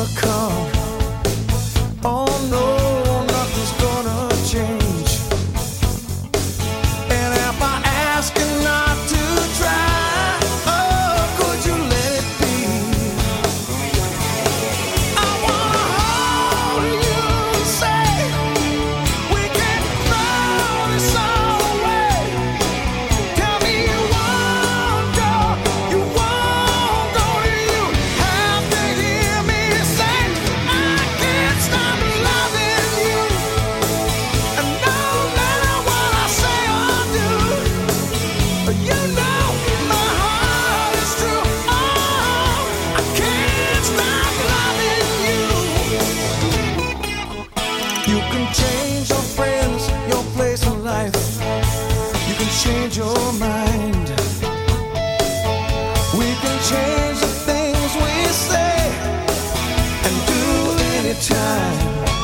roller coaster. You can change your mind. We can change the things we say and do anytime.